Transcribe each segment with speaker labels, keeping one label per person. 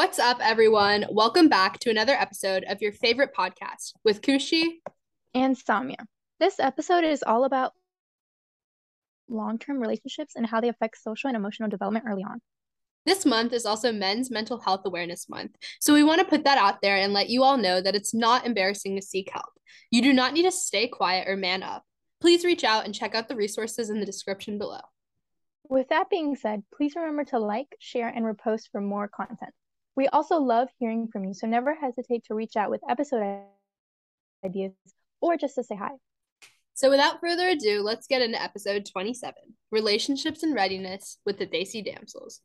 Speaker 1: What's up, everyone? Welcome back to another episode of your favorite podcast with Kushi
Speaker 2: and Samia. This episode is all about long term relationships and how they affect social and emotional development early on.
Speaker 1: This month is also Men's Mental Health Awareness Month. So we want to put that out there and let you all know that it's not embarrassing to seek help. You do not need to stay quiet or man up. Please reach out and check out the resources in the description below.
Speaker 2: With that being said, please remember to like, share, and repost for more content. We also love hearing from you, so never hesitate to reach out with episode ideas or just to say hi.
Speaker 1: So, without further ado, let's get into episode 27 Relationships and Readiness with the Desi Damsels.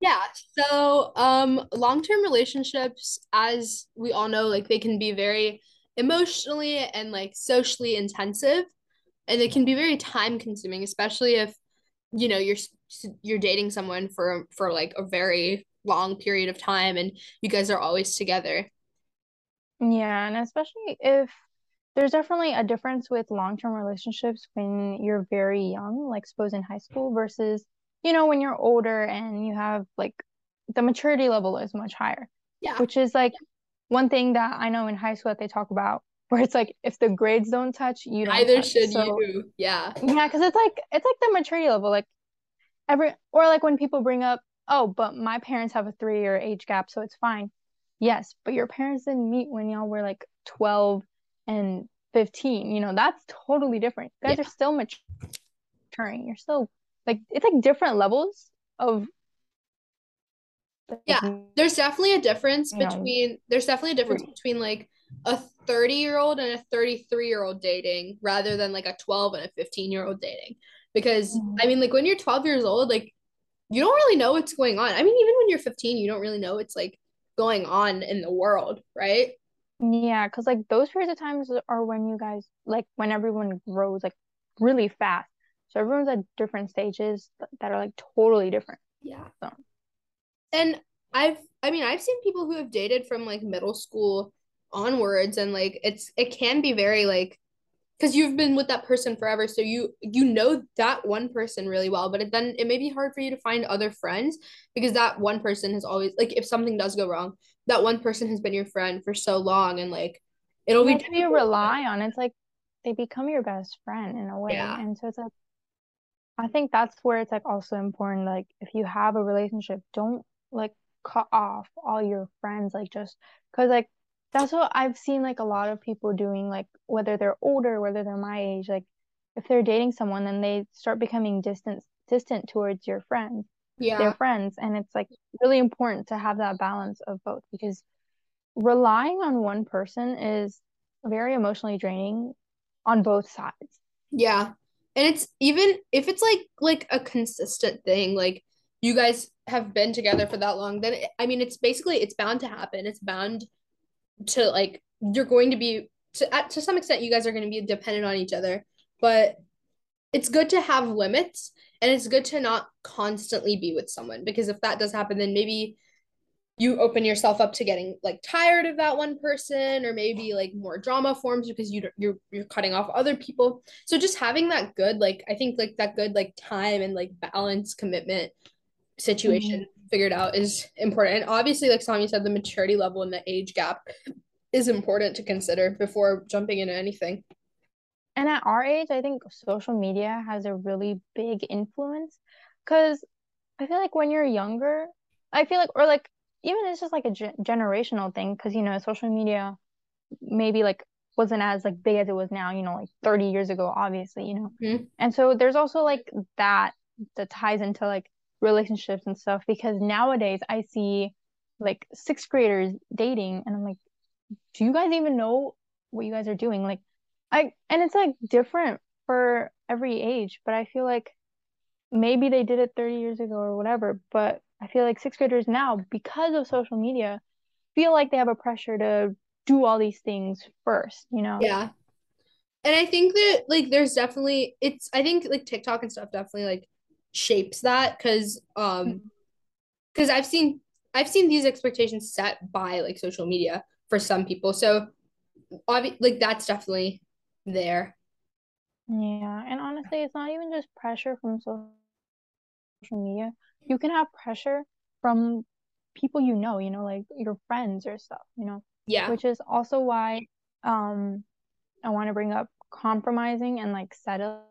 Speaker 1: Yeah, so um long-term relationships as we all know like they can be very emotionally and like socially intensive and they can be very time consuming especially if you know you're you're dating someone for for like a very long period of time and you guys are always together.
Speaker 2: Yeah and especially if there's definitely a difference with long-term relationships when you're very young like suppose in high school versus you know when you're older and you have like the maturity level is much higher.
Speaker 1: Yeah.
Speaker 2: Which is like one thing that i know in high school that they talk about where it's like if the grades don't touch, you don't.
Speaker 1: Either
Speaker 2: touch.
Speaker 1: should so, you. Yeah.
Speaker 2: Yeah, because it's like it's like the maturity level, like every or like when people bring up, oh, but my parents have a three year age gap, so it's fine. Yes, but your parents didn't meet when y'all were like twelve and fifteen. You know, that's totally different. You guys yeah. are still maturing. You're still like it's like different levels of
Speaker 1: yeah there's definitely a difference between know, there's definitely a difference between like a 30 year old and a 33 year old dating rather than like a 12 and a 15 year old dating. Because mm-hmm. i mean like when you're 12 years old like you don't really know what's going on. I mean even when you're 15 you don't really know what's like going on in the world right?
Speaker 2: Yeah because like those periods of times are when you guys like when everyone grows like really fast. So everyone's at different stages that are like totally different.
Speaker 1: Yeah. So. and i've i mean i've seen people who have dated from like middle school onwards and like it's it can be very like because you've been with that person forever so you you know that one person really well but it, then it may be hard for you to find other friends because that one person has always like if something does go wrong that one person has been your friend for so long and like it'll be
Speaker 2: you rely on it's like they become your best friend in a way yeah. and so it's like i think that's where it's like also important like if you have a relationship don't like cut off all your friends like just because like that's what I've seen like a lot of people doing, like whether they're older, whether they're my age, like if they're dating someone, then they start becoming distant distant towards your friends,
Speaker 1: yeah,
Speaker 2: their friends, and it's like really important to have that balance of both because relying on one person is very emotionally draining on both sides.
Speaker 1: Yeah, and it's even if it's like like a consistent thing, like you guys have been together for that long, then it, I mean, it's basically it's bound to happen. It's bound to like you're going to be to at, to some extent you guys are going to be dependent on each other but it's good to have limits and it's good to not constantly be with someone because if that does happen then maybe you open yourself up to getting like tired of that one person or maybe like more drama forms because you you're you're cutting off other people. So just having that good like i think like that good like time and like balance commitment situation mm-hmm figured out is important. And obviously, like Sammy said, the maturity level and the age gap is important to consider before jumping into anything.
Speaker 2: And at our age, I think social media has a really big influence because I feel like when you're younger, I feel like, or like, even it's just like a ge- generational thing because, you know, social media maybe like wasn't as like big as it was now, you know, like 30 years ago, obviously, you know. Mm-hmm. And so there's also like that that ties into like relationships and stuff because nowadays I see like sixth graders dating and I'm like, do you guys even know what you guys are doing? Like I and it's like different for every age, but I feel like maybe they did it 30 years ago or whatever, but I feel like sixth graders now, because of social media, feel like they have a pressure to do all these things first, you know?
Speaker 1: Yeah. And I think that like there's definitely it's I think like TikTok and stuff definitely like shapes that because um because I've seen I've seen these expectations set by like social media for some people. So obviously like that's definitely there.
Speaker 2: Yeah, and honestly, it's not even just pressure from social media, you can have pressure from people you know, you know, like your friends or stuff, you know.
Speaker 1: Yeah.
Speaker 2: Which is also why um I want to bring up compromising and like settling.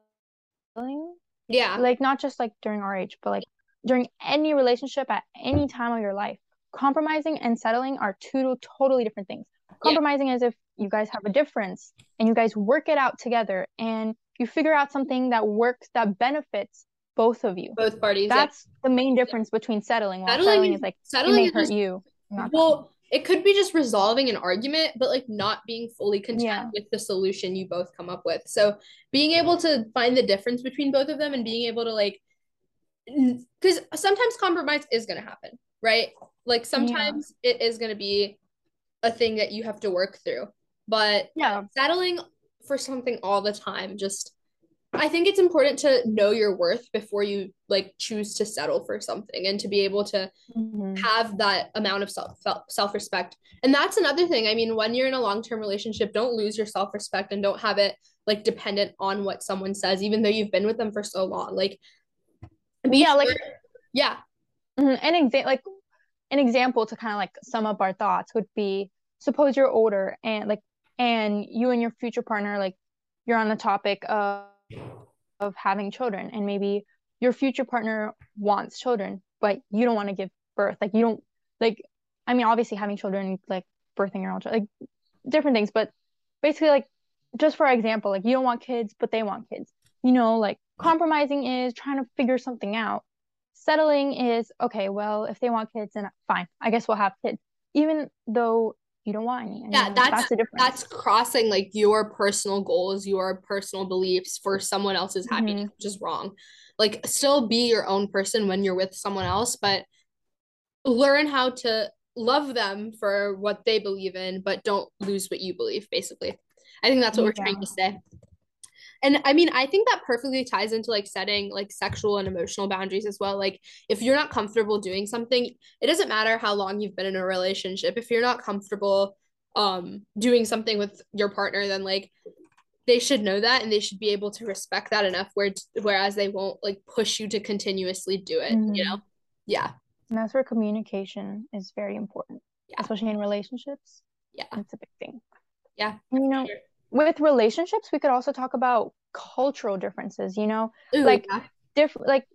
Speaker 1: Yeah.
Speaker 2: Like not just like during our age, but like during any relationship at any time of your life. Compromising and settling are two totally different things. Compromising yeah. is if you guys have a difference and you guys work it out together and you figure out something that works that benefits both of you.
Speaker 1: Both parties.
Speaker 2: That's yeah. the main difference between settling. While settling, settling is like settling it may hurt just, you.
Speaker 1: Well, it could be just resolving an argument, but like not being fully content yeah. with the solution you both come up with. So being able to find the difference between both of them and being able to like because sometimes compromise is going to happen, right? Like sometimes yeah. it is going to be a thing that you have to work through. But
Speaker 2: yeah,
Speaker 1: settling for something all the time just I think it's important to know your worth before you like choose to settle for something and to be able to mm-hmm. have that amount of self self respect. And that's another thing. I mean, when you're in a long term relationship, don't lose your self respect and don't have it like dependent on what someone says, even though you've been with them for so long. Like,
Speaker 2: yeah, sure. like
Speaker 1: yeah,
Speaker 2: mm-hmm. an example, like an example to kind of like sum up our thoughts would be: suppose you're older and like, and you and your future partner like you're on the topic of of having children. And maybe your future partner wants children but you don't want to give birth. Like you don't like i mean obviously having children like birthing your own child like different things but basically like just for example like you don't want kids but they want kids. You know like compromising is trying to figure something out. Settling is okay well if they want kids then fine. I guess we'll have kids. Even though you don't want any.
Speaker 1: yeah, that's that's, the difference. that's crossing like your personal goals, your personal beliefs for someone else's mm-hmm. happiness, which is wrong. Like still be your own person when you're with someone else, but learn how to love them for what they believe in, but don't lose what you believe, basically. I think that's what yeah. we're trying to say. And I mean, I think that perfectly ties into like setting like sexual and emotional boundaries as well. Like, if you're not comfortable doing something, it doesn't matter how long you've been in a relationship. If you're not comfortable um doing something with your partner, then like they should know that and they should be able to respect that enough where whereas they won't like push you to continuously do it, mm-hmm. you know? Yeah.
Speaker 2: And that's where communication is very important. Yeah. Especially in relationships.
Speaker 1: Yeah.
Speaker 2: It's a big thing.
Speaker 1: Yeah.
Speaker 2: You know, sure with relationships we could also talk about cultural differences you know? Ooh, like yeah. different like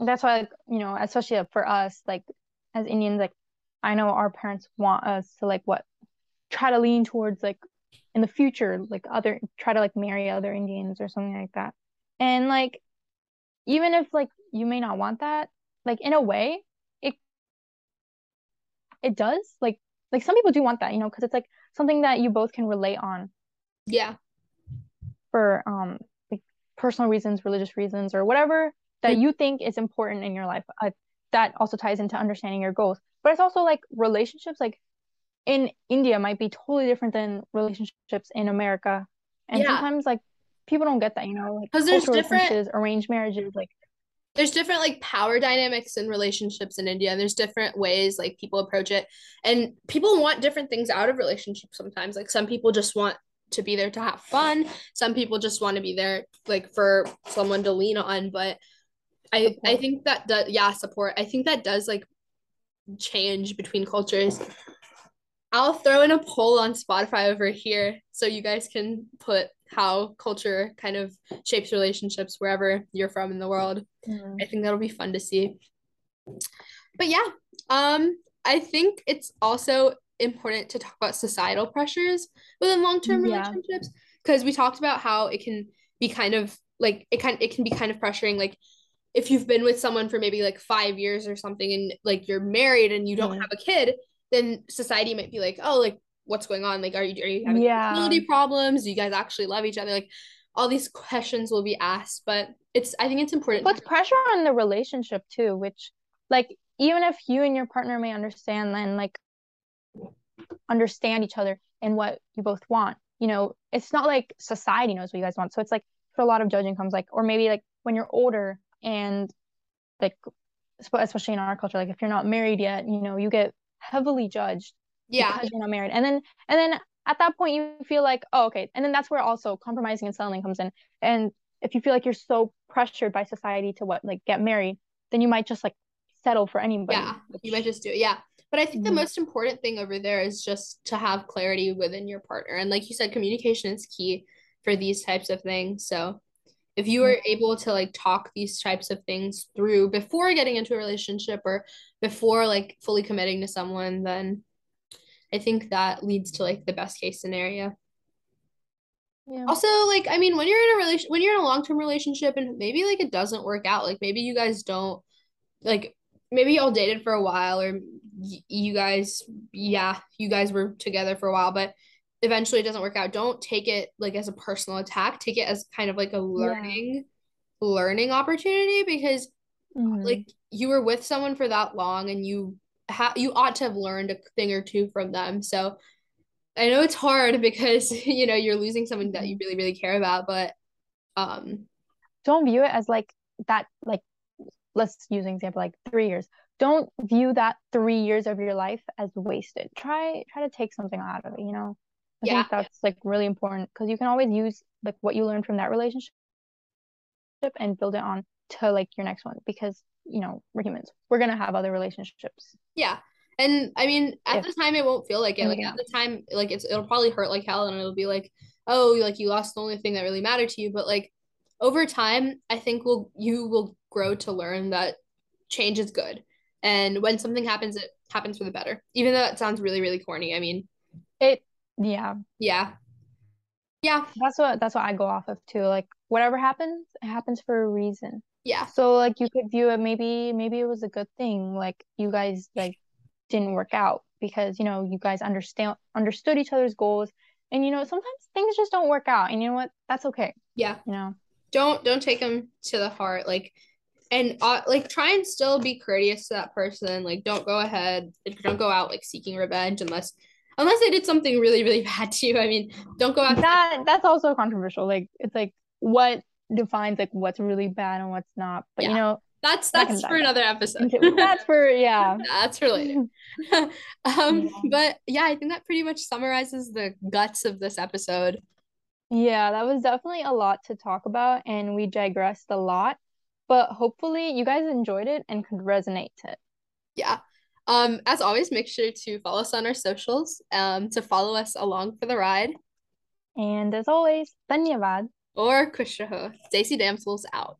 Speaker 2: that's why like you know especially for us like as indians like i know our parents want us to like what try to lean towards like in the future like other try to like marry other indians or something like that. And like even if like you may not want that like in a way it it does. Like like some people do want that you know because it's like something that you both can relate on
Speaker 1: yeah.
Speaker 2: For um like personal reasons, religious reasons, or whatever that you think is important in your life. Uh, that also ties into understanding your goals. But it's also like relationships like in India might be totally different than relationships in America. And yeah. sometimes like people don't get that, you know, like
Speaker 1: because there's different
Speaker 2: arranged marriages, like
Speaker 1: there's different like power dynamics in relationships in India. And there's different ways like people approach it. And people want different things out of relationships sometimes. Like some people just want to be there to have fun. Some people just want to be there like for someone to lean on. But I support. I think that does yeah support. I think that does like change between cultures. I'll throw in a poll on Spotify over here so you guys can put how culture kind of shapes relationships wherever you're from in the world. Mm. I think that'll be fun to see. But yeah, um I think it's also important to talk about societal pressures within long-term mm, yeah. relationships because we talked about how it can be kind of like it can it can be kind of pressuring like if you've been with someone for maybe like 5 years or something and like you're married and you don't mm. have a kid then society might be like oh like what's going on like are you are you having yeah. problems do you guys actually love each other like all these questions will be asked but it's i think it's important
Speaker 2: puts pressure on the relationship too which like even if you and your partner may understand then like understand each other and what you both want. You know, it's not like society knows what you guys want. So it's like for a lot of judging comes like, or maybe like when you're older and like, especially in our culture, like if you're not married yet, you know, you get heavily judged.
Speaker 1: Yeah.
Speaker 2: Because you're not married. And then, and then at that point you feel like, oh, okay. And then that's where also compromising and settling comes in. And if you feel like you're so pressured by society to what, like get married, then you might just like settle for anybody.
Speaker 1: Yeah, you might just do it. Yeah. But I think the
Speaker 2: Mhm.
Speaker 1: most important thing over there is just to have clarity within your partner. And like you said, communication is key for these types of things. So if you are able to like talk these types of things through before getting into a relationship or before like fully committing to someone, then I think that leads to like the best case scenario.
Speaker 2: Yeah.
Speaker 1: Also, like, I mean, when you're in a relation, when you're in a long-term relationship and maybe like it doesn't work out, like maybe you guys don't like maybe y'all dated for a while or y you guys, yeah, you guys were together for a while, but eventually it doesn't work out. Don't take it like as a personal attack. Take it as kind of like a
Speaker 2: Yeah.
Speaker 1: learning learning opportunity because
Speaker 2: Mhm.
Speaker 1: like you were with someone for that long and you ha you ought to have learned a thing or two from them. So I know it's hard because you know you're losing someone that you
Speaker 2: Mhm.
Speaker 1: really, really care about, but um
Speaker 2: Don't view it as like that, like let's use an example like three years. Don't view that three years of your life as wasted. Try try to take something out of it, you know? I
Speaker 1: yeah,
Speaker 2: think that's like really important because you can always use like what you learned from that relationship and build it on to like your next one because you know we're humans. We're gonna have other relationships.
Speaker 1: yeah. And I mean, at
Speaker 2: If
Speaker 1: the time it won't feel like it. Like
Speaker 2: anything
Speaker 1: at the time, like it's it'll probably hurt like hell and it'll be like, oh, like you lost the only thing that really mattered to you. But like over time, I think will you will grow to learn that change is good. And when something happens, it happens for the better. Even though that sounds really, really corny. I mean,
Speaker 2: It yeah,
Speaker 1: yeah. Yeah.
Speaker 2: that's what that's what I go off of too. Like whatever happens, it happens for a reason.
Speaker 1: Yeah.
Speaker 2: So like you could view it maybe maybe it was a good thing. Like you guys like didn't work out because you know you guys understand understood each other's goals and you know sometimes things just don't work out and you know what? That's okay,
Speaker 1: Yeah.
Speaker 2: you know.
Speaker 1: Don't don't take them to the heart. Like and uh, like try and still be courteous to that person. Like don't go ahead, don't go out like seeking revenge unless unless they did something really, really bad to you. I mean, don't go out
Speaker 2: That that's also controversial. Like it's like what defines like what's really bad and what's not. But you know,
Speaker 1: that's that's
Speaker 2: die
Speaker 1: for another episode.
Speaker 2: that's for yeah.
Speaker 1: That's for later. um,
Speaker 2: Yeah.
Speaker 1: but yeah, I think that pretty much summarizes the guts of this episode.
Speaker 2: Yeah, that was definitely a lot to talk about, and we digressed a lot but hopefully you guys enjoyed it and could resonate to it.
Speaker 1: Yeah. Um, as always, make sure to follow us on our socials, um, to follow us along for the ride.
Speaker 2: And as always, dhanyavad.
Speaker 1: Or Kushraho. Desi Damsels out.